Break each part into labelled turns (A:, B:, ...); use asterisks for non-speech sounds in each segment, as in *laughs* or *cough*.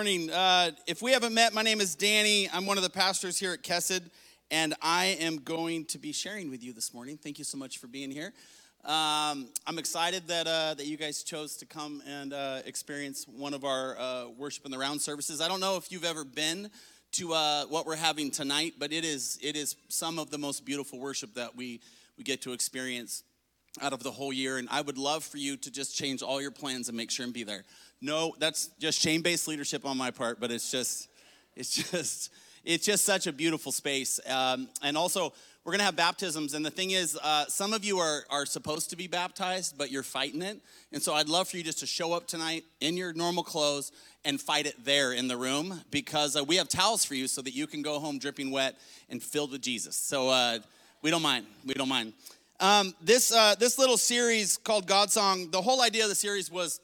A: morning. Uh, if we haven't met, my name is Danny. I'm one of the pastors here at Kesed, and I am going to be sharing with you this morning. Thank you so much for being here. Um, I'm excited that uh, that you guys chose to come and uh, experience one of our uh, worship in the round services. I don't know if you've ever been to uh, what we're having tonight, but it is it is some of the most beautiful worship that we we get to experience out of the whole year. And I would love for you to just change all your plans and make sure and be there. No, that's just shame-based leadership on my part, but it's just, it's just, it's just such a beautiful space. Um, and also, we're gonna have baptisms, and the thing is, uh, some of you are are supposed to be baptized, but you're fighting it. And so, I'd love for you just to show up tonight in your normal clothes and fight it there in the room, because uh, we have towels for you so that you can go home dripping wet and filled with Jesus. So uh, we don't mind. We don't mind. Um, this uh, this little series called God Song. The whole idea of the series was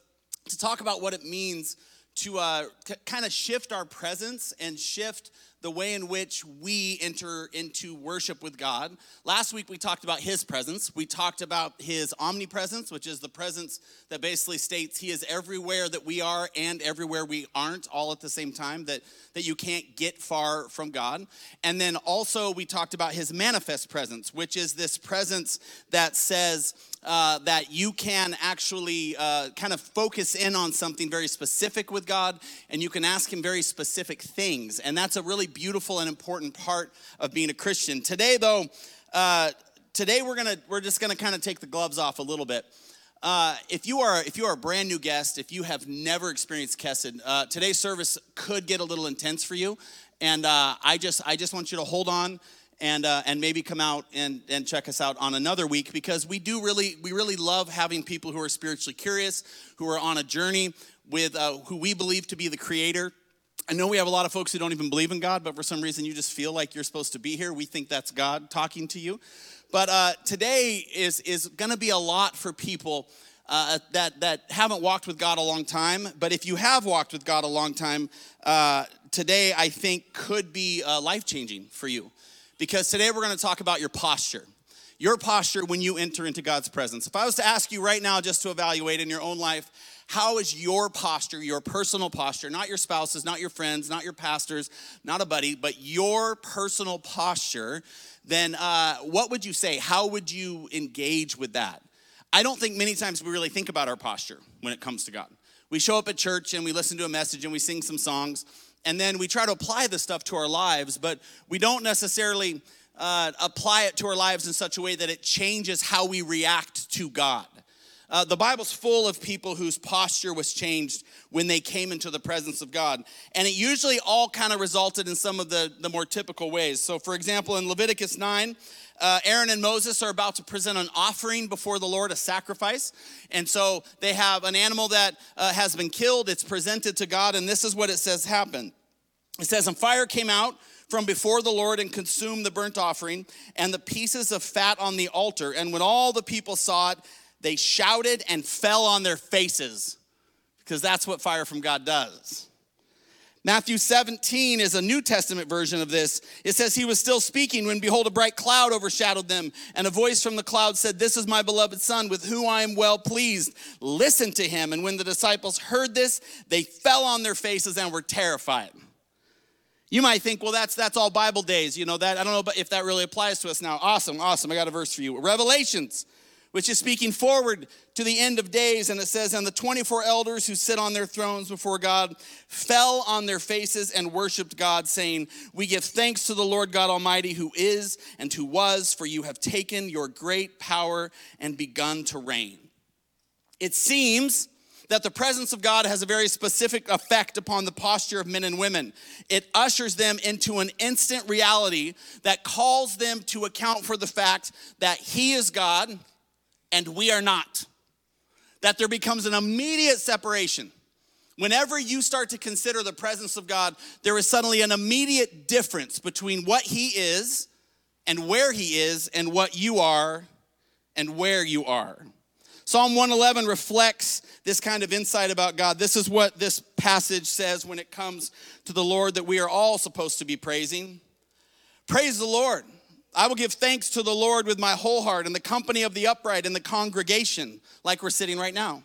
A: to talk about what it means to, uh, kind of shift our presence and shift the way in which we enter into worship with God. Last week we talked about his presence. We talked about his omnipresence, which is the presence that basically states he is everywhere that we are and everywhere we aren't all at the same time, that, that you can't get far from God. And then also we talked about his manifest presence, which is this presence that says, uh, that you can actually uh, kind of focus in on something very specific with God and you can ask Him very specific things. And that's a really beautiful and important part of being a Christian. Today, though, uh, today we're gonna we're just gonna kind of take the gloves off a little bit. Uh, if you are if you are a brand new guest, if you have never experienced Kesed, uh, today's service could get a little intense for you, and uh, I just I just want you to hold on and uh, and maybe come out and and check us out on another week because we do really we really love having people who are spiritually curious, who are on a journey with uh, who we believe to be the Creator. I know we have a lot of folks who don't even believe in God, but for some reason you just feel like you're supposed to be here. We think that's God talking to you. But uh, today is is going to be a lot for people. Uh, that that haven't walked with God a long time. But if you have walked with God a long time, uh, today I think could be uh, life changing for you because today we're going to talk about your posture. Your posture when you enter into God's presence. If I was to ask you right now just to evaluate in your own life, how is your posture, your personal posture, not your spouses, not your friends, not your pastors, not a buddy, but your personal posture, then uh, what would you say? How would you engage with that? I don't think many times we really think about our posture when it comes to God. We show up at church and we listen to a message and we sing some songs and then we try to apply this stuff to our lives, but we don't necessarily uh, apply it to our lives in such a way that it changes how we react to God. Uh, the Bible's full of people whose posture was changed when they came into the presence of God. And it usually all kind of resulted in some of the, the more typical ways. So, for example, in Leviticus 9, uh, Aaron and Moses are about to present an offering before the Lord, a sacrifice. And so they have an animal that uh, has been killed, it's presented to God, and this is what it says happened. It says, And fire came out from before the Lord and consumed the burnt offering and the pieces of fat on the altar. And when all the people saw it, they shouted and fell on their faces because that's what fire from God does. Matthew 17 is a New Testament version of this. It says, He was still speaking when, behold, a bright cloud overshadowed them, and a voice from the cloud said, This is my beloved Son, with whom I am well pleased. Listen to him. And when the disciples heard this, they fell on their faces and were terrified. You might think, well, that's that's all Bible days. You know that I don't know if that really applies to us now. Awesome, awesome. I got a verse for you. Revelations, which is speaking forward to the end of days, and it says, And the 24 elders who sit on their thrones before God fell on their faces and worshiped God, saying, We give thanks to the Lord God Almighty, who is and who was, for you have taken your great power and begun to reign. It seems that the presence of God has a very specific effect upon the posture of men and women. It ushers them into an instant reality that calls them to account for the fact that He is God and we are not. That there becomes an immediate separation. Whenever you start to consider the presence of God, there is suddenly an immediate difference between what He is and where He is and what you are and where you are. Psalm 111 reflects this kind of insight about God. This is what this passage says when it comes to the Lord that we are all supposed to be praising. Praise the Lord. I will give thanks to the Lord with my whole heart in the company of the upright in the congregation, like we're sitting right now.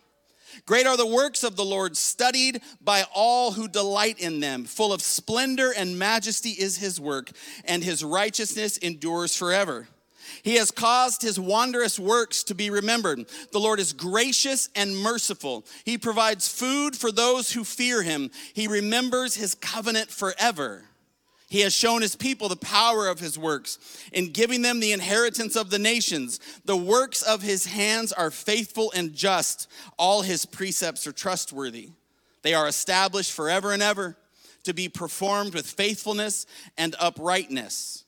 A: Great are the works of the Lord, studied by all who delight in them. Full of splendor and majesty is his work, and his righteousness endures forever. He has caused his wondrous works to be remembered. The Lord is gracious and merciful. He provides food for those who fear him. He remembers his covenant forever. He has shown his people the power of his works in giving them the inheritance of the nations. The works of his hands are faithful and just. All his precepts are trustworthy. They are established forever and ever to be performed with faithfulness and uprightness.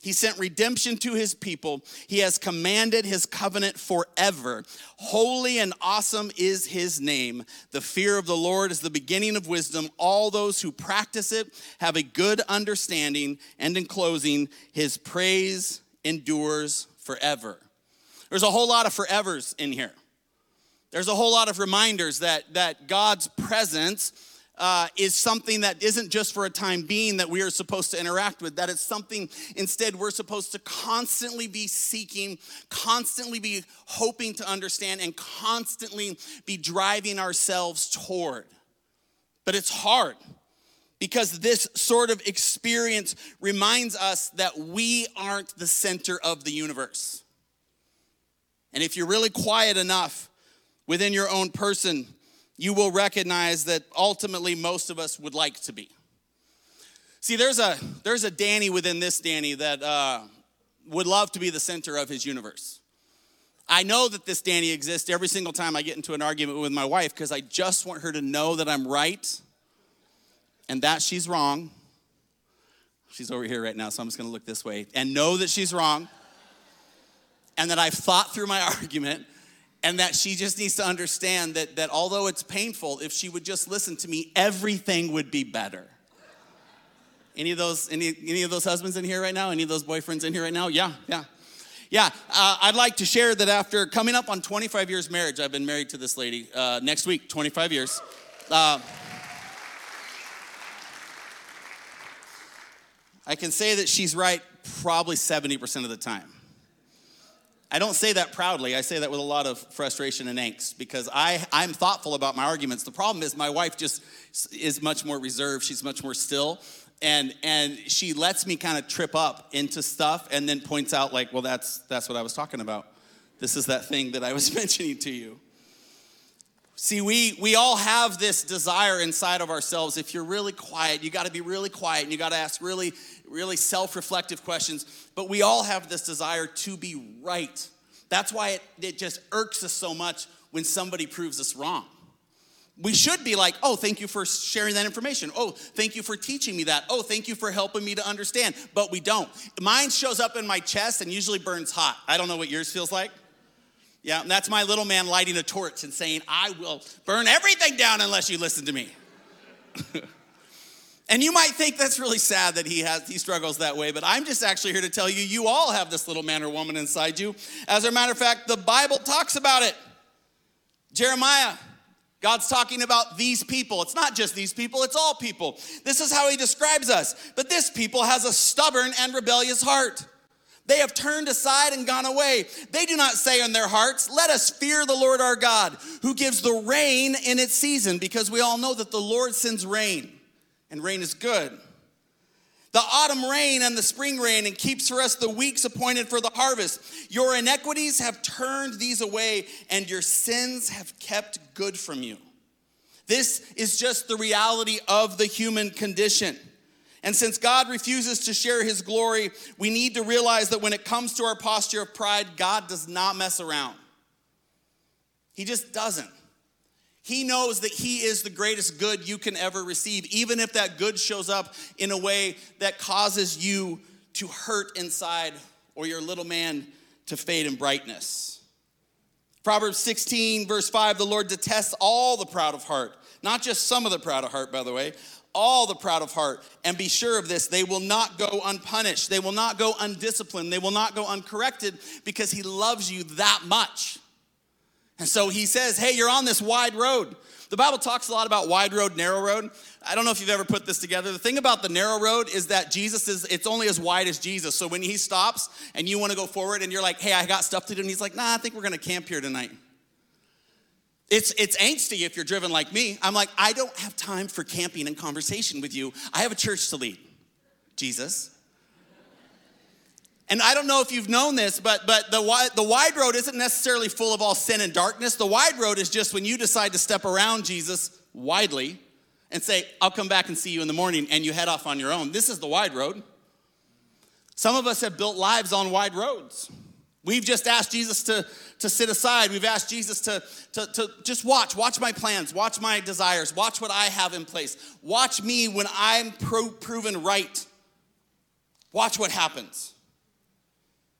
A: He sent redemption to his people. He has commanded his covenant forever. Holy and awesome is his name. The fear of the Lord is the beginning of wisdom. All those who practice it have a good understanding. And in closing, his praise endures forever. There's a whole lot of forevers in here. There's a whole lot of reminders that, that God's presence uh, is something that isn't just for a time being that we are supposed to interact with, that it's something instead we're supposed to constantly be seeking, constantly be hoping to understand, and constantly be driving ourselves toward. But it's hard because this sort of experience reminds us that we aren't the center of the universe. And if you're really quiet enough within your own person, you will recognize that ultimately most of us would like to be. See, there's a there's a Danny within this Danny that uh, would love to be the center of his universe. I know that this Danny exists every single time I get into an argument with my wife because I just want her to know that I'm right and that she's wrong. She's over here right now, so I'm just gonna look this way and know that she's wrong and that I've thought through my *laughs* argument and that she just needs to understand that, that although it's painful, if she would just listen to me, everything would be better. Any of those, any, any of those husbands in here right now? Any of those boyfriends in here right now? Yeah, yeah. Yeah, uh, I'd like to share that after coming up on 25 years marriage, I've been married to this lady. Uh, next week, 25 years. Uh, I can say that she's right probably 70% of the time. I don't say that proudly. I say that with a lot of frustration and angst because I, I'm thoughtful about my arguments. The problem is my wife just is much more reserved. She's much more still. And, and she lets me kind of trip up into stuff and then points out like, well, that's, that's what I was talking about. This is that thing that I was *laughs* mentioning to you. See, we, we all have this desire inside of ourselves. If you're really quiet, you got to be really quiet and you got to ask really, really self reflective questions. But we all have this desire to be right. That's why it, it just irks us so much when somebody proves us wrong. We should be like, oh, thank you for sharing that information. Oh, thank you for teaching me that. Oh, thank you for helping me to understand. But we don't. Mine shows up in my chest and usually burns hot. I don't know what yours feels like. Yeah, and that's my little man lighting a torch and saying, I will burn everything down unless you listen to me. *laughs* and you might think that's really sad that he has he struggles that way, but I'm just actually here to tell you you all have this little man or woman inside you. As a matter of fact, the Bible talks about it. Jeremiah God's talking about these people. It's not just these people, it's all people. This is how he describes us. But this people has a stubborn and rebellious heart. They have turned aside and gone away. They do not say in their hearts, Let us fear the Lord our God, who gives the rain in its season, because we all know that the Lord sends rain, and rain is good. The autumn rain and the spring rain, and keeps for us the weeks appointed for the harvest. Your iniquities have turned these away, and your sins have kept good from you. This is just the reality of the human condition. And since God refuses to share his glory, we need to realize that when it comes to our posture of pride, God does not mess around. He just doesn't. He knows that He is the greatest good you can ever receive, even if that good shows up in a way that causes you to hurt inside or your little man to fade in brightness. Proverbs 16, verse 5 the Lord detests all the proud of heart, not just some of the proud of heart, by the way, all the proud of heart. And be sure of this they will not go unpunished, they will not go undisciplined, they will not go uncorrected because He loves you that much. And so He says, Hey, you're on this wide road. The Bible talks a lot about wide road, narrow road. I don't know if you've ever put this together. The thing about the narrow road is that Jesus is, it's only as wide as Jesus. So when he stops and you want to go forward and you're like, hey, I got stuff to do, and he's like, nah, I think we're going to camp here tonight. It's, it's angsty if you're driven like me. I'm like, I don't have time for camping and conversation with you. I have a church to lead. Jesus. And I don't know if you've known this, but, but the, the wide road isn't necessarily full of all sin and darkness. The wide road is just when you decide to step around Jesus widely and say, I'll come back and see you in the morning, and you head off on your own. This is the wide road. Some of us have built lives on wide roads. We've just asked Jesus to, to sit aside. We've asked Jesus to, to, to just watch, watch my plans, watch my desires, watch what I have in place. Watch me when I'm pro- proven right. Watch what happens.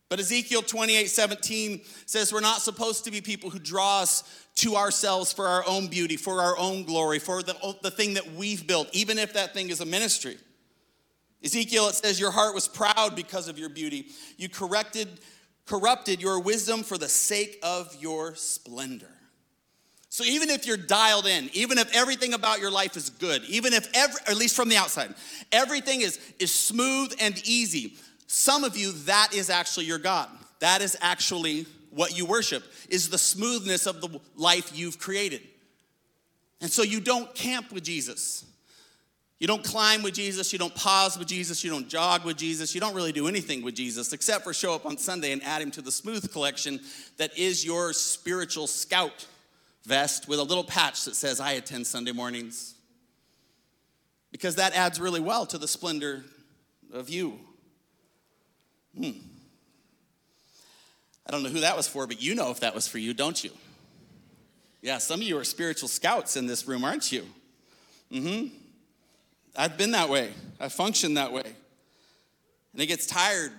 A: But Ezekiel 28 17 says we're not supposed to be people who draw us to ourselves for our own beauty, for our own glory, for the, the thing that we've built, even if that thing is a ministry. Ezekiel, it says, Your heart was proud because of your beauty. You corrected corrupted your wisdom for the sake of your splendor. So even if you're dialed in, even if everything about your life is good, even if every, at least from the outside, everything is, is smooth and easy, some of you, that is actually your God. That is actually what you worship, is the smoothness of the life you've created. And so you don't camp with Jesus. You don't climb with Jesus, you don't pause with Jesus, you don't jog with Jesus, you don't really do anything with Jesus except for show up on Sunday and add him to the smooth collection that is your spiritual scout vest with a little patch that says, I attend Sunday mornings. Because that adds really well to the splendor of you. Hmm. I don't know who that was for, but you know if that was for you, don't you? Yeah, some of you are spiritual scouts in this room, aren't you? Mm hmm. I've been that way. I function that way. And it gets tired,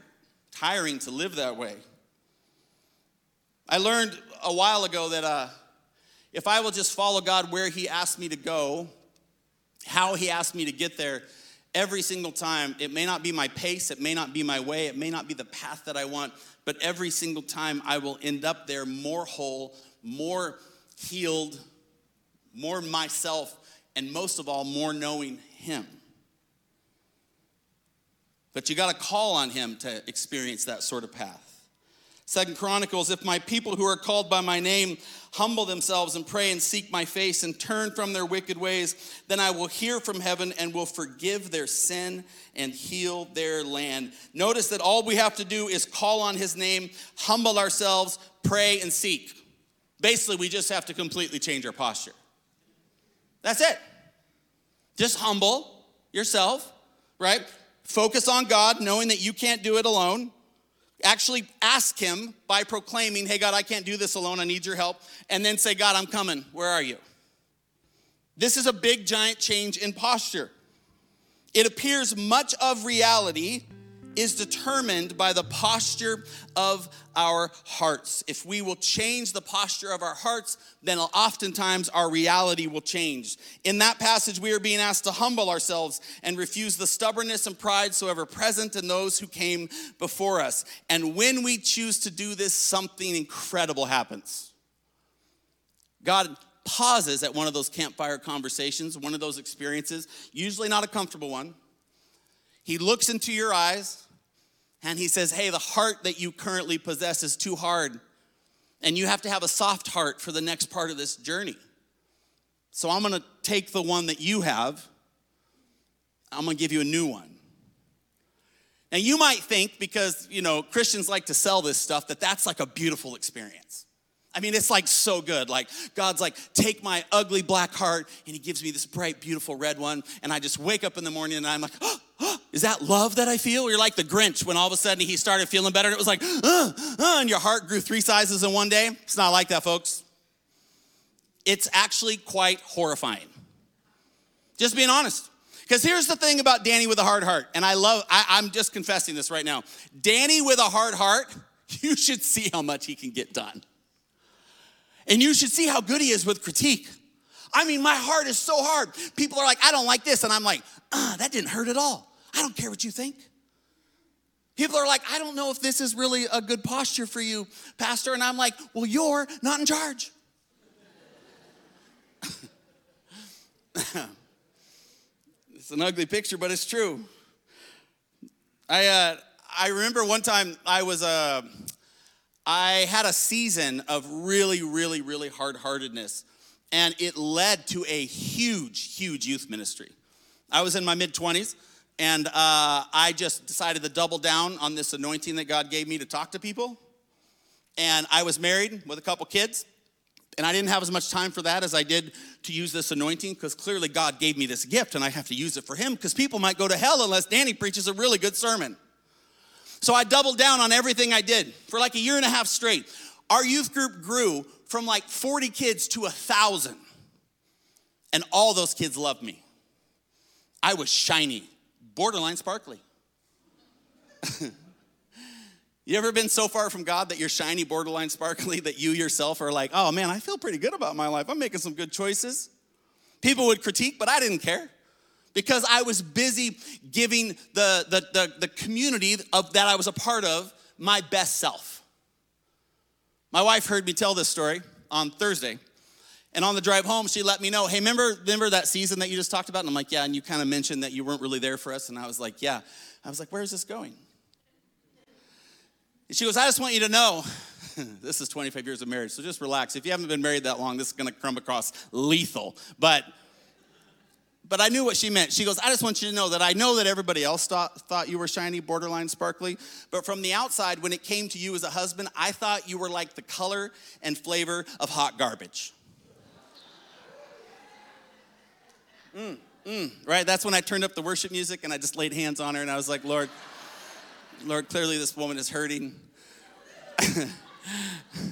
A: tiring to live that way. I learned a while ago that uh, if I will just follow God where He asked me to go, how He asked me to get there, every single time, it may not be my pace, it may not be my way, it may not be the path that I want, but every single time I will end up there more whole, more healed, more myself, and most of all, more knowing him. But you got to call on him to experience that sort of path. Second Chronicles, if my people who are called by my name humble themselves and pray and seek my face and turn from their wicked ways, then I will hear from heaven and will forgive their sin and heal their land. Notice that all we have to do is call on his name, humble ourselves, pray, and seek. Basically, we just have to completely change our posture. That's it. Just humble yourself, right? Focus on God, knowing that you can't do it alone. Actually, ask Him by proclaiming, Hey, God, I can't do this alone. I need your help. And then say, God, I'm coming. Where are you? This is a big, giant change in posture. It appears much of reality is determined by the posture of our hearts. If we will change the posture of our hearts, then oftentimes our reality will change. In that passage, we are being asked to humble ourselves and refuse the stubbornness and pride so ever present in those who came before us. And when we choose to do this, something incredible happens. God pauses at one of those campfire conversations, one of those experiences, usually not a comfortable one he looks into your eyes and he says, Hey, the heart that you currently possess is too hard. And you have to have a soft heart for the next part of this journey. So I'm gonna take the one that you have, I'm gonna give you a new one. Now you might think, because you know Christians like to sell this stuff, that that's like a beautiful experience. I mean, it's like so good. Like, God's like, take my ugly black heart, and He gives me this bright, beautiful red one. And I just wake up in the morning and I'm like, oh, is that love that I feel? You're like the Grinch when all of a sudden he started feeling better and it was like, uh, uh, and your heart grew three sizes in one day. It's not like that, folks. It's actually quite horrifying. Just being honest. Because here's the thing about Danny with a hard heart, and I love, I, I'm just confessing this right now. Danny with a hard heart, *laughs* you should see how much he can get done. And you should see how good he is with critique. I mean, my heart is so hard. People are like, I don't like this. And I'm like, ah, that didn't hurt at all. I don't care what you think. People are like, I don't know if this is really a good posture for you, Pastor. And I'm like, well, you're not in charge. *laughs* it's an ugly picture, but it's true. I, uh, I remember one time I was, uh, I had a season of really, really, really hard heartedness. and it led to a huge, huge youth ministry. I was in my mid 20s, and uh, I just decided to double down on this anointing that God gave me to talk to people. And I was married with a couple kids, and I didn't have as much time for that as I did to use this anointing because clearly God gave me this gift and I have to use it for Him because people might go to hell unless Danny preaches a really good sermon. So I doubled down on everything I did for like a year and a half straight. Our youth group grew from like 40 kids to a thousand, and all those kids loved me. I was shiny, borderline sparkly. *laughs* you ever been so far from God that you're shiny, borderline sparkly, that you yourself are like, oh man, I feel pretty good about my life. I'm making some good choices. People would critique, but I didn't care because I was busy giving the, the, the, the community of, that I was a part of my best self. My wife heard me tell this story on Thursday. And on the drive home, she let me know, hey, remember, remember that season that you just talked about? And I'm like, yeah, and you kind of mentioned that you weren't really there for us. And I was like, yeah. I was like, where is this going? And she goes, I just want you to know, *laughs* this is 25 years of marriage, so just relax. If you haven't been married that long, this is gonna come across lethal. But but I knew what she meant. She goes, I just want you to know that I know that everybody else thought, thought you were shiny, borderline sparkly, but from the outside, when it came to you as a husband, I thought you were like the color and flavor of hot garbage. Mm, mm, right? That's when I turned up the worship music and I just laid hands on her and I was like, Lord, Lord, clearly this woman is hurting. *laughs*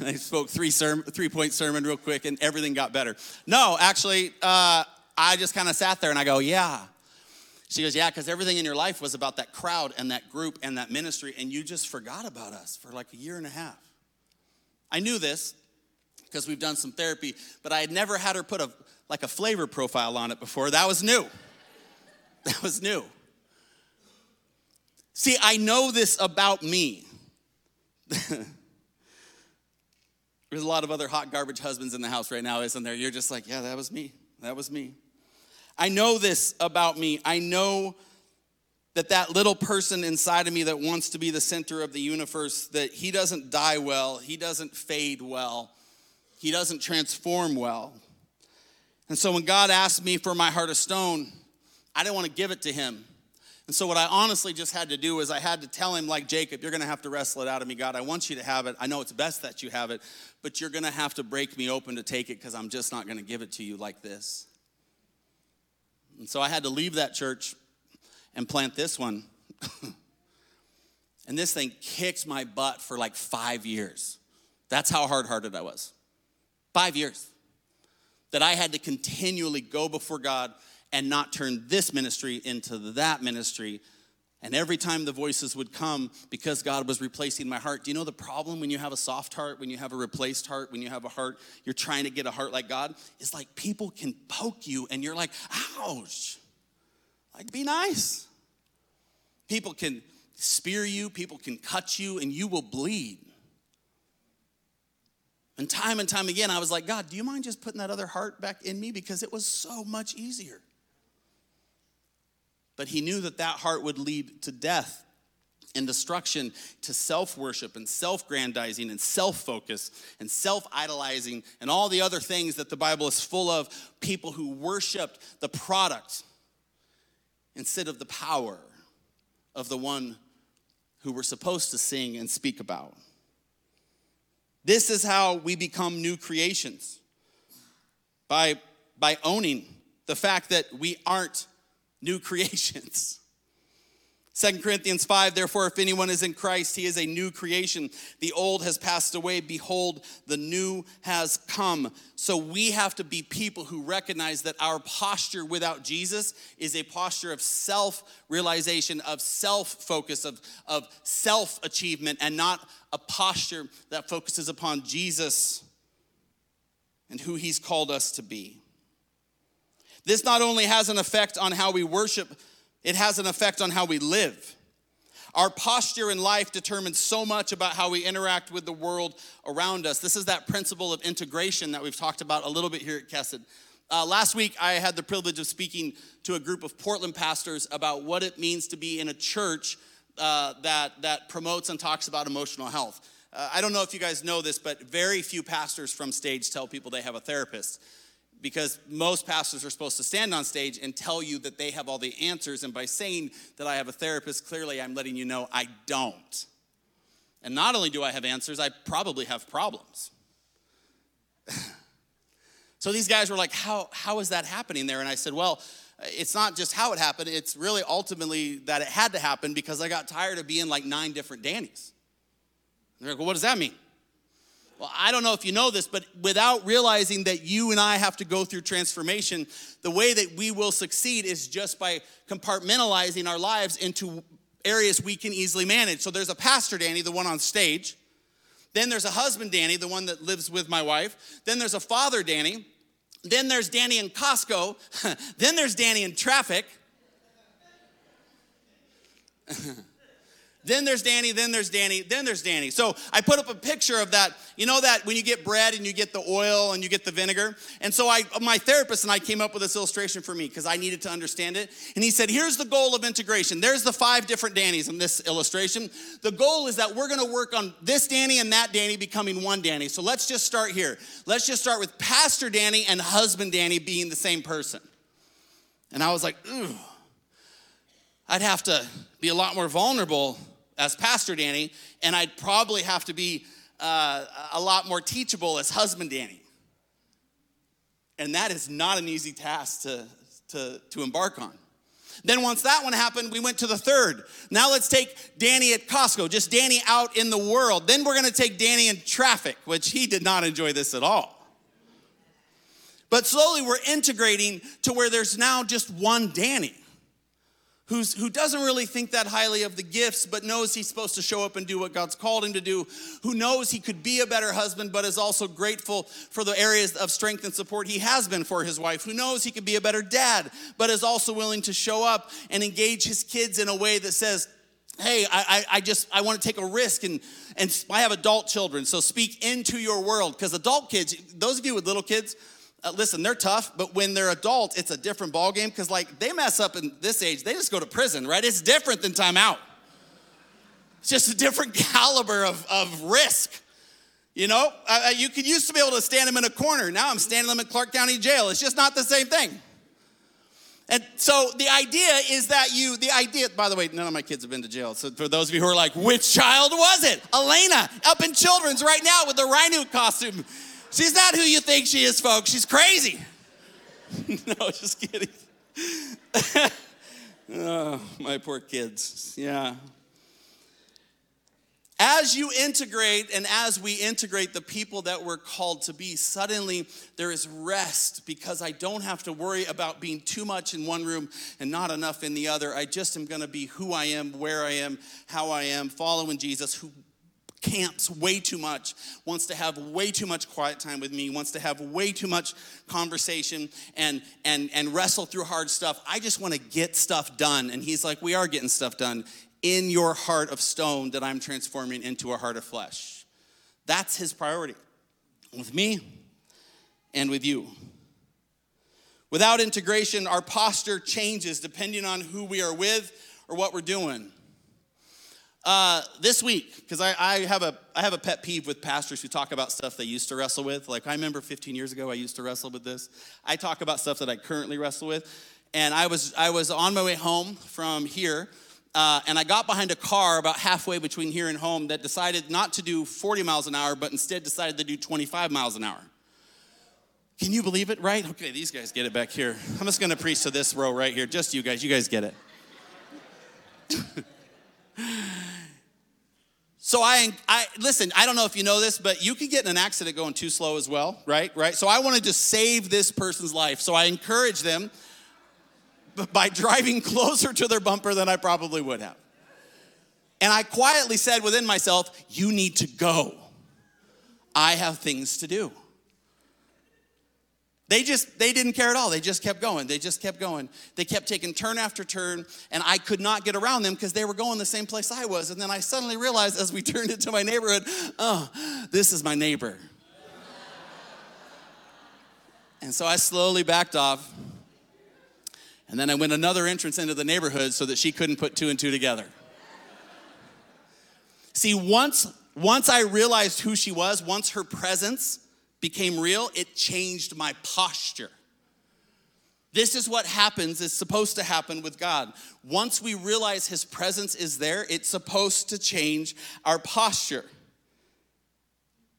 A: I spoke three sermon, three point sermon real quick and everything got better. No, actually, uh, I just kind of sat there and I go, yeah. She goes, yeah, because everything in your life was about that crowd and that group and that ministry, and you just forgot about us for like a year and a half. I knew this because we've done some therapy, but I had never had her put a like a flavor profile on it before. That was new. *laughs* That was new. See, I know this about me. *laughs* There's a lot of other hot garbage husbands in the house right now, isn't there? You're just like, yeah, that was me. That was me. I know this about me. I know that that little person inside of me that wants to be the center of the universe that he doesn't die well, he doesn't fade well, he doesn't transform well. And so when God asked me for my heart of stone, I didn't want to give it to him. And so what I honestly just had to do is I had to tell him like Jacob, you're going to have to wrestle it out of me, God. I want you to have it. I know it's best that you have it, but you're going to have to break me open to take it cuz I'm just not going to give it to you like this. And so I had to leave that church and plant this one. *laughs* and this thing kicked my butt for like five years. That's how hard hearted I was. Five years. That I had to continually go before God and not turn this ministry into that ministry. And every time the voices would come, because God was replacing my heart, do you know the problem when you have a soft heart, when you have a replaced heart, when you have a heart, you're trying to get a heart like God? It's like people can poke you and you're like, ouch. Like, be nice. People can spear you, people can cut you, and you will bleed. And time and time again, I was like, God, do you mind just putting that other heart back in me? Because it was so much easier. But he knew that that heart would lead to death and destruction to self worship and self grandizing and self focus and self idolizing and all the other things that the Bible is full of people who worshiped the product instead of the power of the one who we're supposed to sing and speak about. This is how we become new creations by, by owning the fact that we aren't new *laughs* creations. 2 Corinthians 5, therefore, if anyone is in Christ, he is a new creation. The old has passed away. Behold, the new has come. So we have to be people who recognize that our posture without Jesus is a posture of self realization, of self focus, of, of self achievement, and not a posture that focuses upon Jesus and who he's called us to be. This not only has an effect on how we worship, it has an effect on how we live. Our posture in life determines so much about how we interact with the world around us. This is that principle of integration that we've talked about a little bit here at Kesed. Uh, last week, I had the privilege of speaking to a group of Portland pastors about what it means to be in a church uh, that, that promotes and talks about emotional health. Uh, I don't know if you guys know this, but very few pastors from stage tell people they have a therapist because most pastors are supposed to stand on stage and tell you that they have all the answers. And by saying that I have a therapist, clearly I'm letting you know I don't. And not only do I have answers, I probably have problems. *laughs* so these guys were like, how, how is that happening there? And I said, Well, it's not just how it happened, it's really ultimately that it had to happen because I got tired of being like nine different Dannies. they're like, Well, what does that mean? Well, I don't know if you know this, but without realizing that you and I have to go through transformation, the way that we will succeed is just by compartmentalizing our lives into areas we can easily manage. So there's a pastor, Danny, the one on stage. Then there's a husband, Danny, the one that lives with my wife. Then there's a father, Danny. Then there's Danny in Costco. *laughs* then there's Danny in traffic. *laughs* Then there's Danny, then there's Danny, then there's Danny. So I put up a picture of that. You know that when you get bread and you get the oil and you get the vinegar? And so I my therapist and I came up with this illustration for me because I needed to understand it. And he said, "Here's the goal of integration. There's the five different Dannys in this illustration. The goal is that we're going to work on this Danny and that Danny becoming one Danny. So let's just start here. Let's just start with Pastor Danny and husband Danny being the same person." And I was like, "Ooh, I'd have to be a lot more vulnerable as Pastor Danny, and I'd probably have to be uh, a lot more teachable as husband Danny. And that is not an easy task to, to, to embark on. Then, once that one happened, we went to the third. Now, let's take Danny at Costco, just Danny out in the world. Then, we're gonna take Danny in traffic, which he did not enjoy this at all. But slowly, we're integrating to where there's now just one Danny who's, who doesn't really think that highly of the gifts, but knows he's supposed to show up and do what God's called him to do, who knows he could be a better husband, but is also grateful for the areas of strength and support he has been for his wife, who knows he could be a better dad, but is also willing to show up and engage his kids in a way that says, hey I, I, just i want to take a risk and and i have adult children so speak into your world. Because adult kids those of you with little kids uh, listen, they're tough, but when they're adults, it's a different ball game because like they mess up in this age, they just go to prison, right? It's different than timeout. It's just a different *laughs* caliber of, of risk. You know, uh, you could used to be able to stand them in a corner. Now I'm standing them in Clark County Jail. It's just not the same thing. And so the idea is that you, the idea, by the way, none of my kids have been to jail. So for those of you who are like, which child was it? Elena, up in children's right now with the rhino costume. She's not who you think she is, folks. She's crazy. *laughs* no, just kidding. *laughs* oh, my poor kids. Yeah. As you integrate and as we integrate the people that we're called to be, suddenly there is rest because I don't have to worry about being too much in one room and not enough in the other. I just am going to be who I am, where I am, how I am, following Jesus, who camps way too much, wants to have way too much quiet time with me, wants to have way too much conversation and and and wrestle through hard stuff. I just want to get stuff done. And he's like, "We are getting stuff done in your heart of stone that I'm transforming into a heart of flesh." That's his priority with me and with you. Without integration, our posture changes depending on who we are with or what we're doing. Uh, this week, because I, I, have a, I have a pet peeve with pastors who talk about stuff they used to wrestle with. Like, I remember 15 years ago, I used to wrestle with this. I talk about stuff that I currently wrestle with. And I was, I was on my way home from here, uh, and I got behind a car about halfway between here and home that decided not to do 40 miles an hour, but instead decided to do 25 miles an hour. Can you believe it, right? Okay, these guys get it back here. I'm just gonna preach to this row right here. Just you guys, you guys get it. *laughs* So I, I listen. I don't know if you know this, but you can get in an accident going too slow as well, right? Right. So I wanted to save this person's life. So I encourage them by *laughs* driving closer to their bumper than I probably would have. And I quietly said within myself, "You need to go. I have things to do." They just, they didn't care at all. They just kept going. They just kept going. They kept taking turn after turn, and I could not get around them because they were going the same place I was. And then I suddenly realized as we *laughs* turned into my neighborhood, oh, this is my neighbor. and so I slowly backed off. And then I went another entrance into the neighborhood so that she couldn't put two and two together. See, once, once I realized who she was, once her presence became real, it changed my posture. This is what happens, is supposed to happen with God. Once we realize His presence is there, it's supposed to change our posture.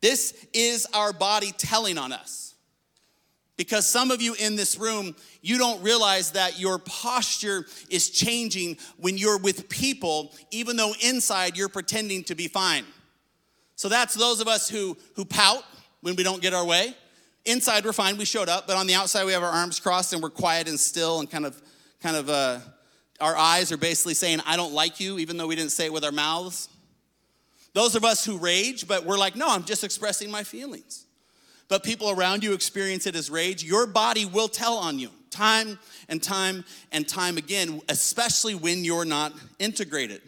A: This is our body telling on us. Because some of you in this room, you don't realize that your posture is changing when you're with people, even though inside you're pretending to be fine. So that's those of us who, who pout when we don't get our way. Inside we're fine, we showed up, but on the outside we have our arms crossed and we're quiet and still and kind of, kind of, uh, our eyes are basically saying, I don't like you, even though we didn't say it with our mouths. Those of us who rage, but we're like, no, I'm just expressing my feelings but people around you experience it as rage, your body will tell on you time and time and time again, especially when you're not integrated.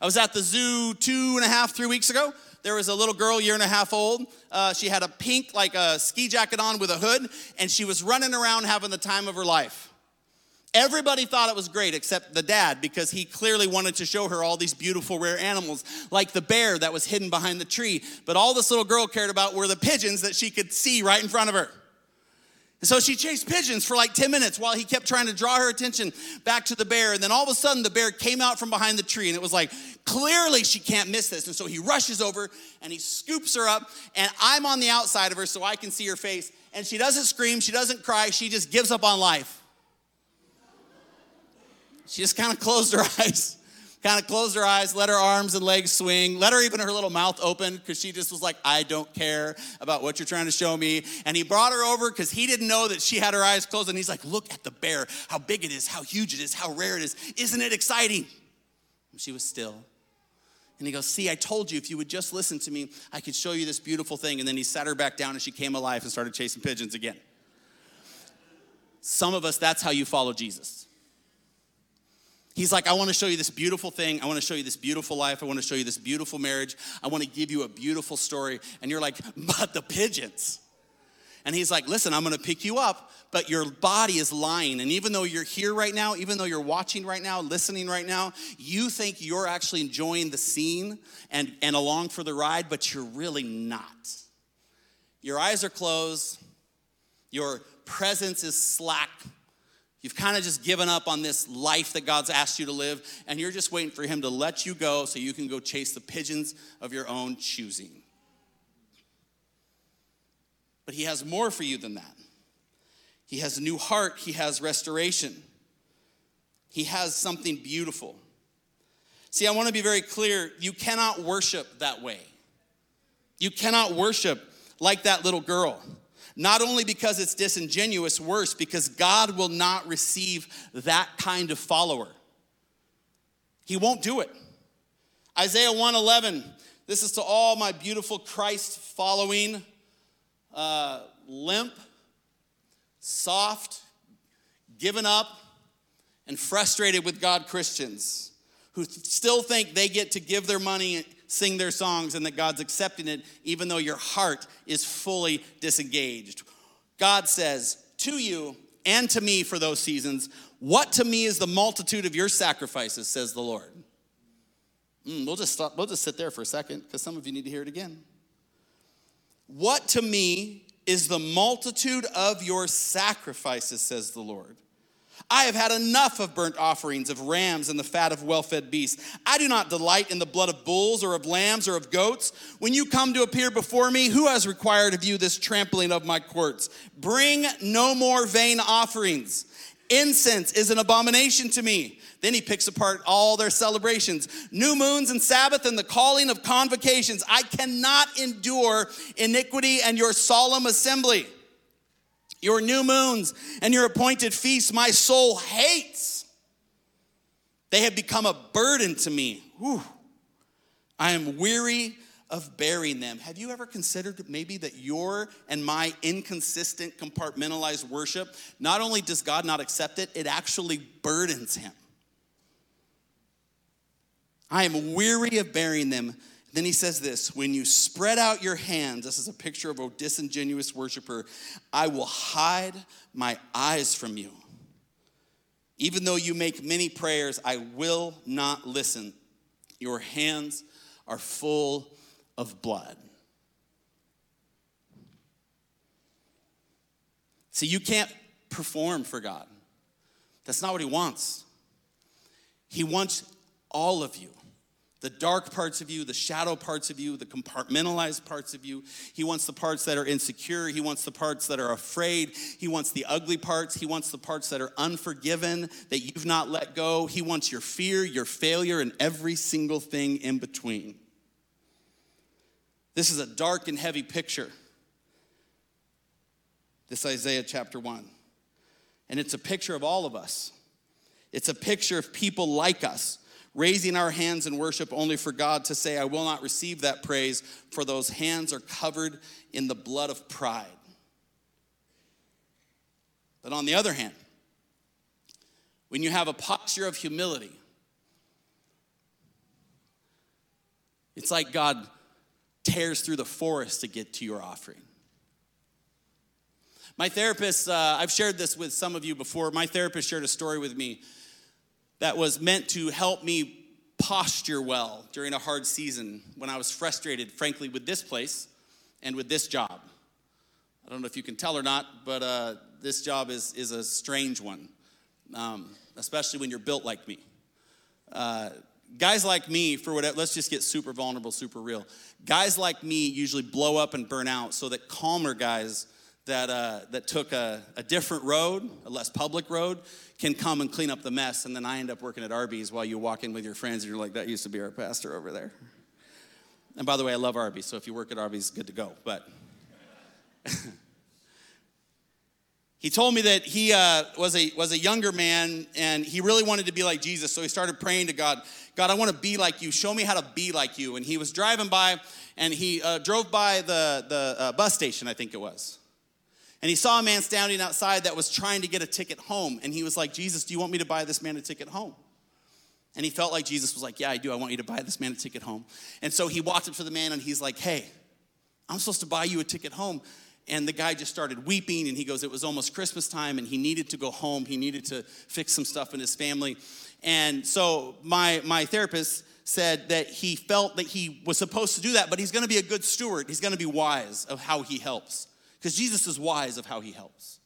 A: I was at the zoo two and a half, three weeks ago. There was a little girl, year and a half old. Uh, she had a pink, like a ski jacket on with a hood, and she was running around having the time of her life. Everybody thought it was great except the dad because he clearly wanted to show her all these beautiful rare animals, like the bear that was hidden behind the tree. But all this little girl cared about were the pigeons that she could see right in front of her. So she chased pigeons for like 10 minutes while he kept trying to draw her attention back to the bear. And then all of a sudden, the bear came out from behind the tree, and it was like, clearly she can't miss this. And so he rushes over and he scoops her up, and I'm on the outside of her so I can see her face. And she doesn't scream, she doesn't cry, she just gives up on life. She just kind of closed her *laughs* eyes, kind of closed her eyes, let her arms and legs swing, let her even her little mouth open because she just was like, I don't care about what you're trying to show me. And he brought her over because he didn't know that she had her eyes closed. And he's like, Look at the bear, how big it is, how huge it is, how rare it is. Isn't it exciting? And she was still. And he goes, See, I told you if you would just listen to me, I could show you this beautiful thing. And then he sat her back down and she came alive and started chasing pigeons again. Some of us, that's how you follow Jesus. He's like, I want to show you this beautiful thing. I want to show you this beautiful life. I want to show you this beautiful marriage. I want to give you a beautiful story. And you're like, *laughs* but the pigeons. And he's like, listen, I'm going to pick you up, but your body is lying. And even though you're here right now, even though you're watching right now, listening right now, you think you're actually enjoying the scene and, and along for the ride, but you're really not. Your eyes are closed, your presence is slack You've kind of just given up on this life that God's asked you to live, and you're just waiting for Him to let you go so you can go chase the pigeons of your own choosing. But He has more for you than that. He has a new heart, He has restoration, He has something beautiful. See, I want to be very clear you cannot worship that way. You cannot worship like that little girl. Not only because it's disingenuous, worse, because God will not receive that kind of follower. He won't do it. Isaiah 111, this is to all my beautiful Christ following, uh, limp, soft, given up, and frustrated with God Christians who still think they get to give their money sing their songs and that God's accepting it, even though your heart is fully disengaged. God says to you and to me for those seasons, What to me is the multitude of your sacrifices, says the Lord. Mm, we'll just stop, we'll just sit there for a second because some of you need to hear it again. What to me is the multitude of your sacrifices, says the Lord. I have had enough of burnt offerings of rams and the fat of well fed beasts. I do not delight in the blood of bulls or of lambs or of goats. When you come to appear before me, who has required of you this trampling of my courts? Bring no more vain offerings. Incense is an abomination to me. Then he picks apart all their celebrations new moons and Sabbath and the calling of convocations. I cannot endure iniquity and your solemn assembly. Your new moons and your appointed feasts, my soul hates. They have become a burden to me. Whew. I am weary of bearing them. Have you ever considered maybe that your and my inconsistent, compartmentalized worship, not only does God not accept it, it actually burdens him? I am weary of bearing them. Then he says this when you spread out your hands, this is a picture of a disingenuous worshiper, I will hide my eyes from you. Even though you make many prayers, I will not listen. Your hands are full of blood. See, you can't perform for God. That's not what He wants. He wants all of you the dark parts of you, the shadow parts of you, the compartmentalized parts of you. He wants the parts that are insecure. He wants the parts that are afraid. He wants the ugly parts. He wants the parts that are unforgiven, that you've not let go. He wants your fear, your failure, and every single thing in between. This is a dark and heavy picture. This Isaiah chapter 1. And it's a picture of all of us. It's a picture of people like us raising our hands in worship only for God to say, I will not receive that praise, for those hands are covered in the blood of pride. But on the other hand, when you have a posture of humility, it's like God tears through the forest to get to your offering. My therapist, uh, I've shared this with some of you before. My therapist shared a story with me that was meant to help me posture well during a hard season when I was frustrated, frankly, with this place and with this job. I don't know if you can tell or not, but uh, this job is, is a strange one, um, especially when you're built like me. Uh, guys like me, for whatever, let's just get super vulnerable, super real. Guys like me usually blow up and burn out so that calmer guys that, uh, that took a, a different road, a less public road, can come and clean up the mess. And then I end up working at Arby's while you walk in with your friends and you're like, that used to be our pastor over there. And by the way, I love Arby's, so if you work at Arby's, good to go. But *laughs* he told me that he uh, was, a, was a younger man and he really wanted to be like Jesus. So he started praying to God, God, I want to be like you. Show me how to be like you. And he was driving by and he uh, drove by the, the uh, bus station, I think it was. And he saw a man standing outside that was trying to get a ticket home. And he was like, Jesus, do you want me to buy this man a ticket home? And he felt like Jesus was like, Yeah, I do. I want you to buy this man a ticket home. And so he walked up to the man and he's like, Hey, I'm supposed to buy you a ticket home. And the guy just started weeping and he goes, It was almost Christmas time and he needed to go home. He needed to fix some stuff in his family. And so my, my therapist said that he felt that he was supposed to do that, but he's gonna be a good steward. He's gonna be wise of how he helps because Jesus is wise of how he helps.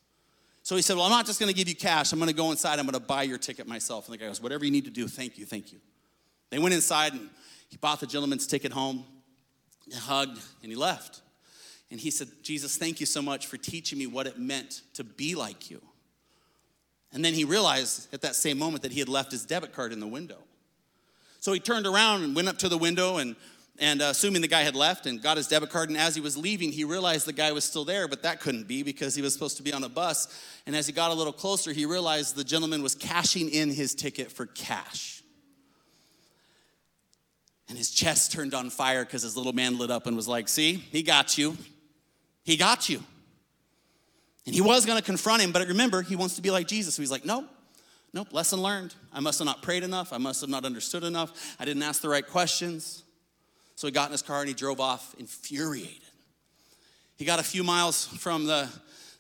A: So he said, Well, I'm not just gonna give you cash. I'm gonna go inside. I'm gonna buy your ticket myself. And the guy goes, Whatever you need to do, thank you, thank you. They went inside and he bought the gentleman's ticket home, hugged, and he left. And he said, Jesus, thank you so much for teaching me what it meant to be like you. And then he realized at that same moment that he had left his debit card in the window. So he turned around and went up to the window and and uh, assuming the guy had left and got his debit card and as he was leaving he realized the guy was still there but that couldn't be because he was supposed to be on a bus. And as he got a little closer he realized the gentleman was cashing in his ticket for cash. And his chest turned on fire because his little man lit up and was like see he got you. He got you. And he was going to confront him but remember he wants to be like jesus. So he's like nope. Nope. Lesson learned. I must have not prayed enough. I must have not understood enough. I didn't ask the right questions so he got in his car and he drove off infuriated. He got a few miles from the,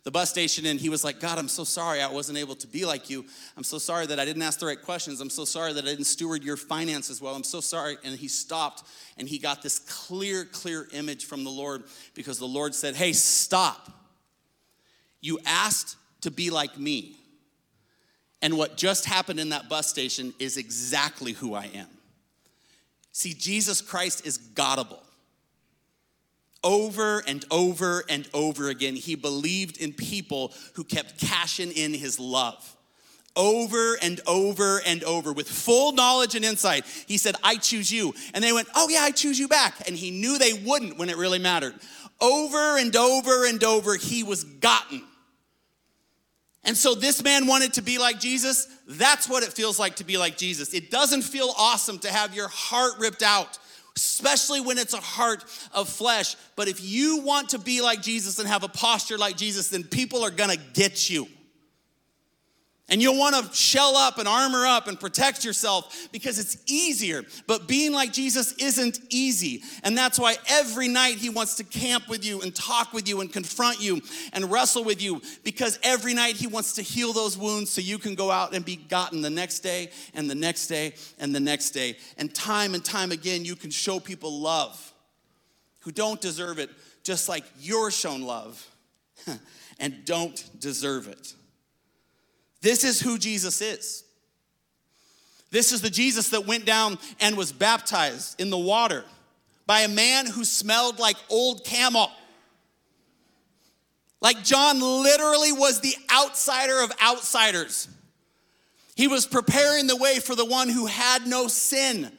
A: the bus station and he was like, God, I'm so sorry I wasn't able to be like you. I'm so sorry that I didn't ask the right questions. I'm so sorry that I didn't steward your finances well. I'm so sorry. And he stopped and he got this clear, clear image from the Lord because the Lord said, Hey, stop. You asked to be like me. And what just happened in that bus station is exactly who I am. See, Jesus Christ is Godable. Over and over and over again, he believed in people who kept cashing in his love. Over and over and over, with full knowledge and insight, he said, I choose you. And they went, Oh, yeah, I choose you back. And he knew they wouldn't when it really mattered. Over and over and over, he was gotten. And so this man wanted to be like Jesus. That's what it feels like to be like Jesus. It doesn't feel awesome to have your heart ripped out, especially when it's a heart of flesh. But if you want to be like Jesus and have a posture like Jesus, then people are gonna get you. And you'll want to shell up and armor up and protect yourself because it's easier. But being like Jesus isn't easy. And that's why every night he wants to camp with you and talk with you and confront you and wrestle with you because every night he wants to heal those wounds so you can go out and be gotten the next day and the next day and the next day. And time and time again, you can show people love who don't deserve it, just like you're shown love. *laughs* and don't deserve it. This is who Jesus is. This is the Jesus that went down and was baptized in the water by a man who smelled like old camel. Like John literally was the outsider of outsiders. He was preparing the way for the one who had no sin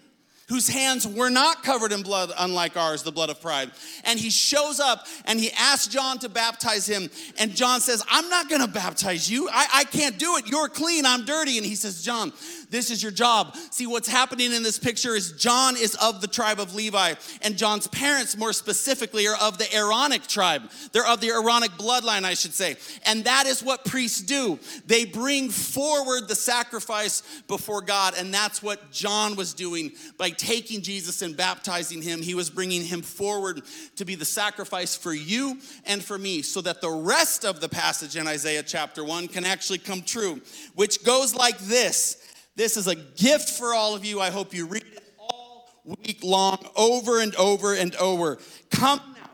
A: whose hands were not covered in blood, unlike ours, the blood of pride. And he shows up and he asks John to baptize him. And John says, I'm not gonna baptize you. I, I can't do it. You're clean, I'm dirty. And he says, John, this is your job. See, what's happening in this picture is John is of the tribe of Levi, and John's parents, more specifically, are of the Aaronic tribe. They're of the Aaronic bloodline, I should say. And that is what priests do. They bring forward the sacrifice before God, and that's what John was doing by taking Jesus and baptizing him, he was bringing him forward to be the sacrifice for you and for me, so that the rest of the passage in Isaiah chapter 1 can actually come true, which goes like this. This is a gift for all of you. I hope you read it all week long, over and over and over. Come now,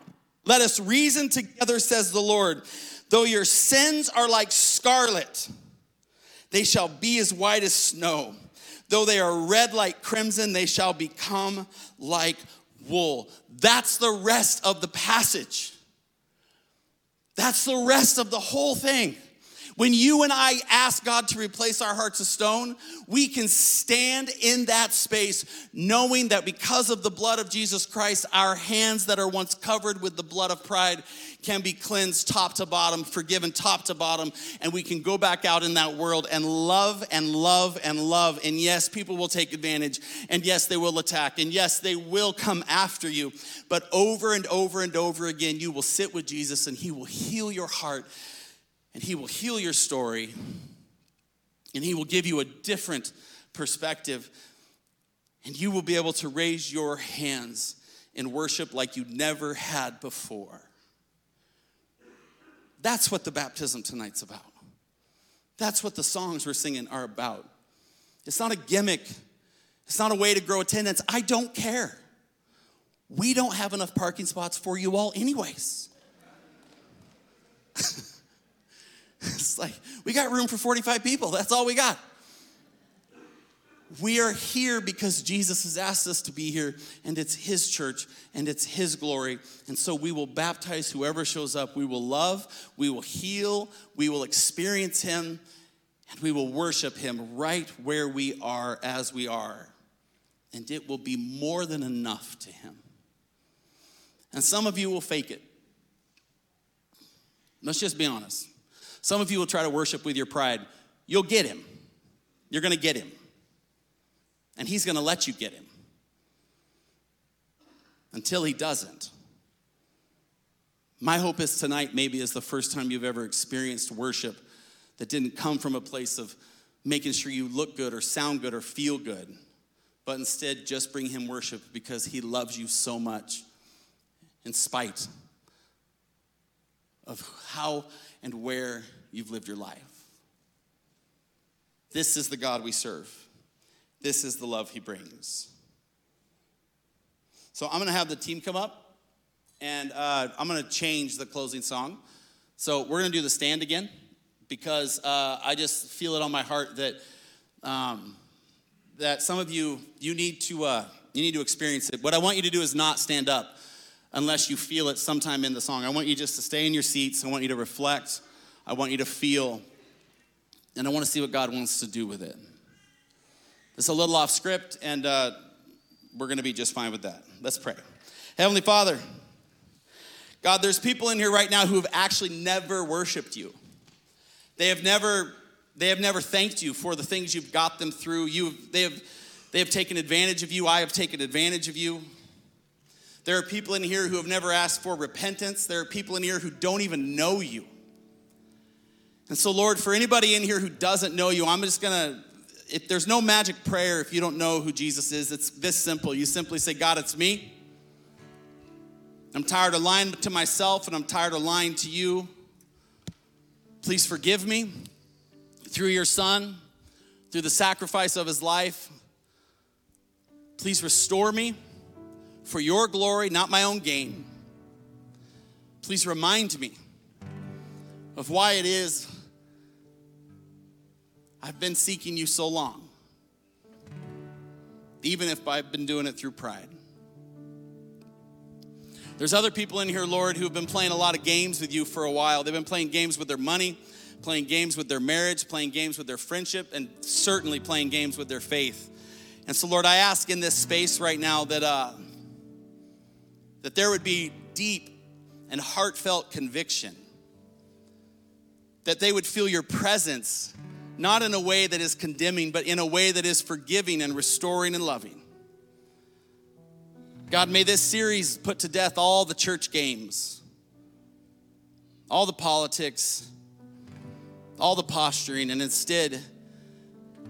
A: let us reason together, says the Lord. Though your sins are like scarlet, they shall be as white as snow. Though they are red like crimson, they shall become like wool. That's the rest of the passage. That's the rest of the whole thing. When you and I ask God to replace our hearts of stone, we can stand in that space knowing that because of the blood of Jesus Christ, our hands that are once covered with the blood of pride can be cleansed top to bottom, forgiven top to bottom, and we can go back out in that world and love and love and love. And yes, people will take advantage, and yes, they will attack, and yes, they will come after you. But over and over and over again, you will sit with Jesus and He will heal your heart and He will heal your story, and He will give you a different perspective, and you will be able to raise your hands in worship like you never had before. That's what the baptism tonight's about. That's what the songs we're singing are about. It's not a gimmick, it's not a way to grow attendance. I don't care. We don't have enough parking spots for you all, anyways. *laughs* *laughs* It's like, we got room for 45 people. That's all we got. We are here because Jesus has asked us to be here, and it's His church and it's His glory. And so we will baptize whoever shows up. We will love, we will heal, we will experience Him, and we will worship Him right where we are as we are. And it will be more than enough to Him. And some of you will fake it. Let's just be honest. Some of you will try to worship with your pride. You'll get him. You're going to get him. And he's going to let you get him until he doesn't. My hope is tonight, maybe, is the first time you've ever experienced worship that didn't come from a place of making sure you look good or sound good or feel good, but instead just bring him worship because he loves you so much in spite of how and where you've lived your life. This is the God we serve. This is the love he brings. So I'm going to have the team come up and uh, I'm going to change the closing song. So we're going to do the stand again because uh, I just feel it on my heart that um, that some of you you need to uh, you need to experience it. What I want you to do is not stand up unless you feel it sometime in the song. I want you just to stay in your seats. I want you to reflect. I want you to feel, and I want to see what God wants to do with it. It's a little off script, and uh, we're going to be just fine with that. Let's pray. Heavenly Father, God, there's people in here right now who have actually never worshiped you. They have never, they have never thanked you for the things you've got them through. You, they have, they have taken advantage of you. I have taken advantage of you. There are people in here who have never asked for repentance. There are people in here who don't even know you. And so, Lord, for anybody in here who doesn't know you, I'm just gonna, if there's no magic prayer if you don't know who Jesus is. It's this simple. You simply say, God, it's me. I'm tired of lying to myself and I'm tired of lying to you. Please forgive me through your son, through the sacrifice of his life. Please restore me for your glory, not my own gain. Please remind me of why it is I've been seeking you so long, even if I've been doing it through pride. There's other people in here, Lord, who have been playing a lot of games with you for a while. They've been playing games with their money, playing games with their marriage, playing games with their friendship, and certainly playing games with their faith. And so, Lord, I ask in this space right now that, uh, that there would be deep and heartfelt conviction, that they would feel your presence, not in a way that is condemning, but in a way that is forgiving and restoring and loving. God, may this series put to death all the church games, all the politics, all the posturing, and instead,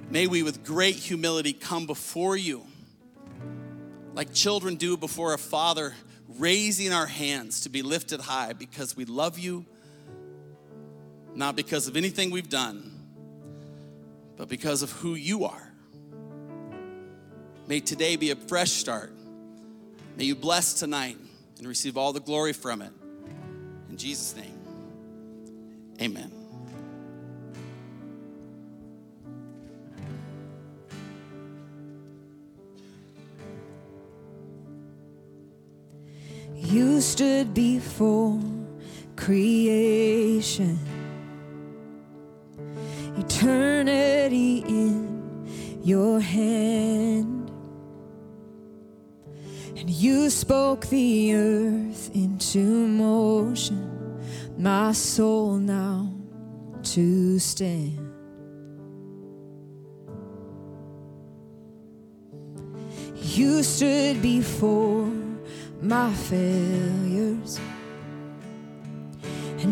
A: may we with great humility come before you like children do before a father, raising our hands to be lifted high because we love you, not because of anything we've done, but because of who you are. May today be a fresh start May you bless tonight and receive all the glory from it. In Jesus' name, amen.
B: You stood before creation, eternity in your hand. And you spoke the earth into motion, my soul now to stand. You stood before my failures,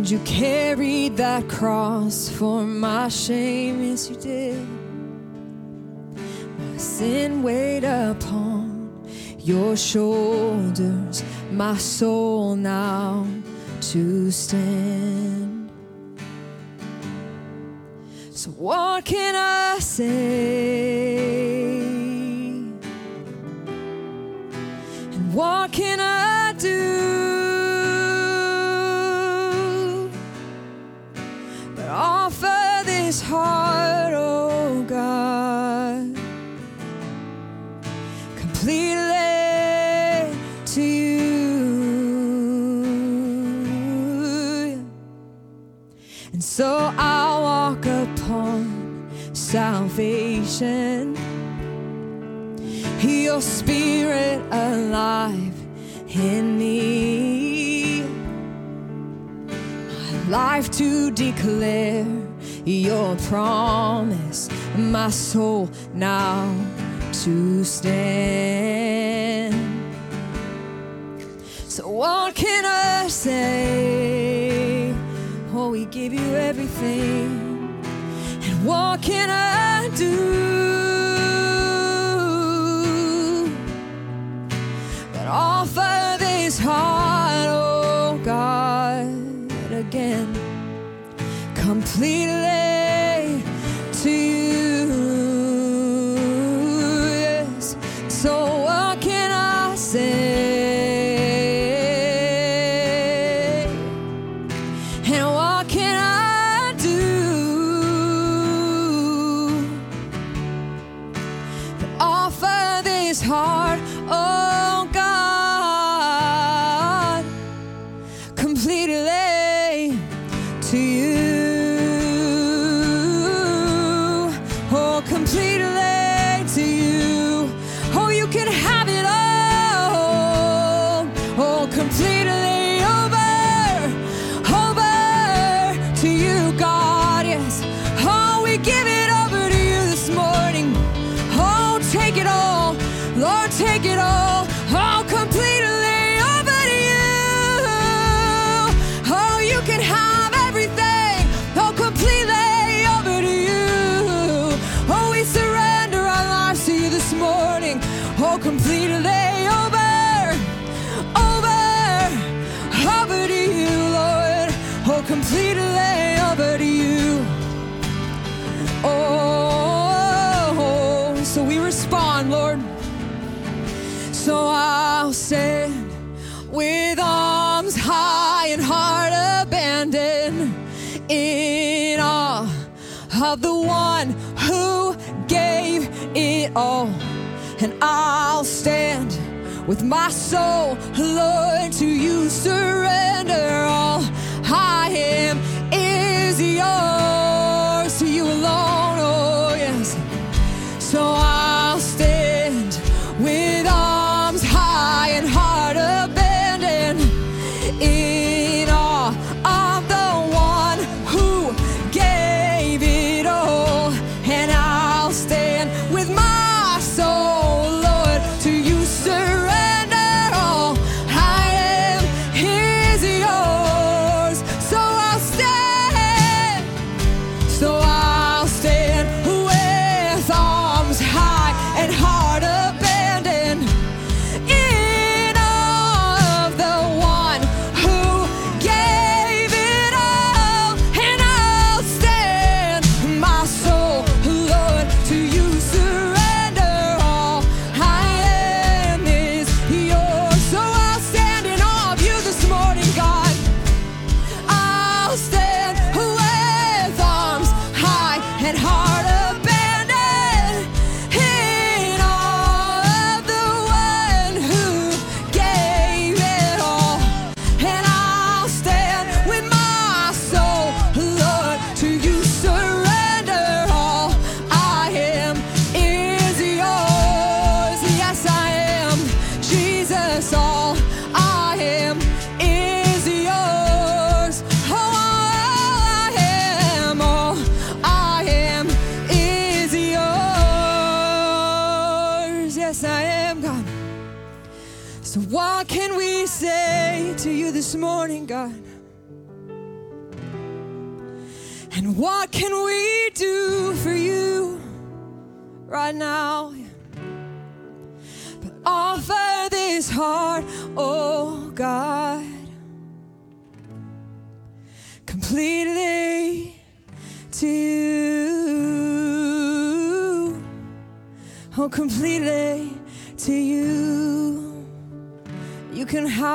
B: and you carried that cross for my shame. Yes, you did. My sin weighed upon your shoulders, my soul now to stand. So, what can I say? And what can I do? Heart, oh God, completely to you. And so I'll walk upon salvation. Your spirit alive in me. My life to declare your promise, my soul now to stand. So what can I say? Oh, we give you everything. And what can I do? But offer this heart, oh God, again, completely So we respond, Lord. So I'll stand with arms high and heart abandoned in awe of the one who gave it all. And I'll stand with my soul, Lord, to you surrender all I am is yours. So I'll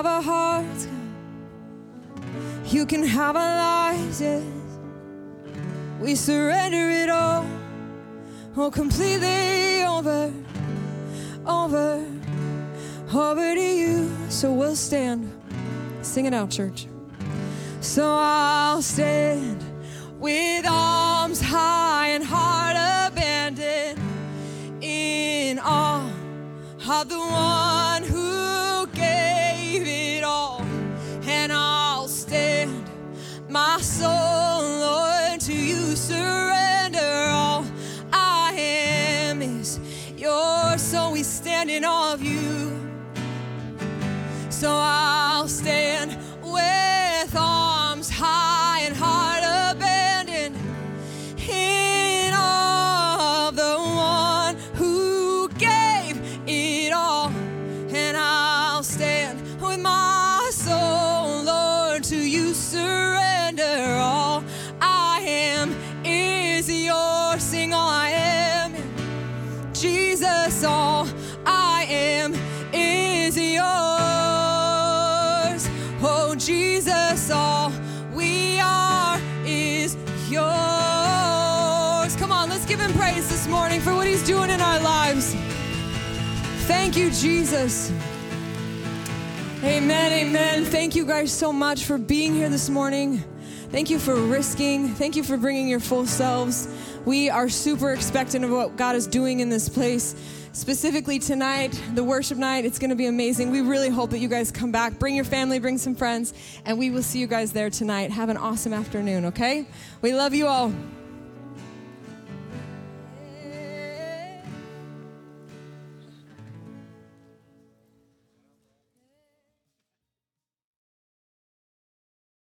B: have our hearts. You can have our lives, yes. We surrender it all, oh, completely over, over, over to you. So we'll stand. Sing it out, church. So I'll stand with arms high and heart abandoned in awe of the one who in awe of you. So I'll Thank you, Jesus. Amen, amen. Thank you guys so much for being here this morning. Thank you for risking. Thank you for bringing your full selves. We are super expectant of what God is doing in this place. Specifically tonight, the worship night, it's going to be amazing. We really hope that you guys come back. Bring your family, bring some friends, and we will see you guys there tonight. Have an awesome afternoon, okay? We love you all.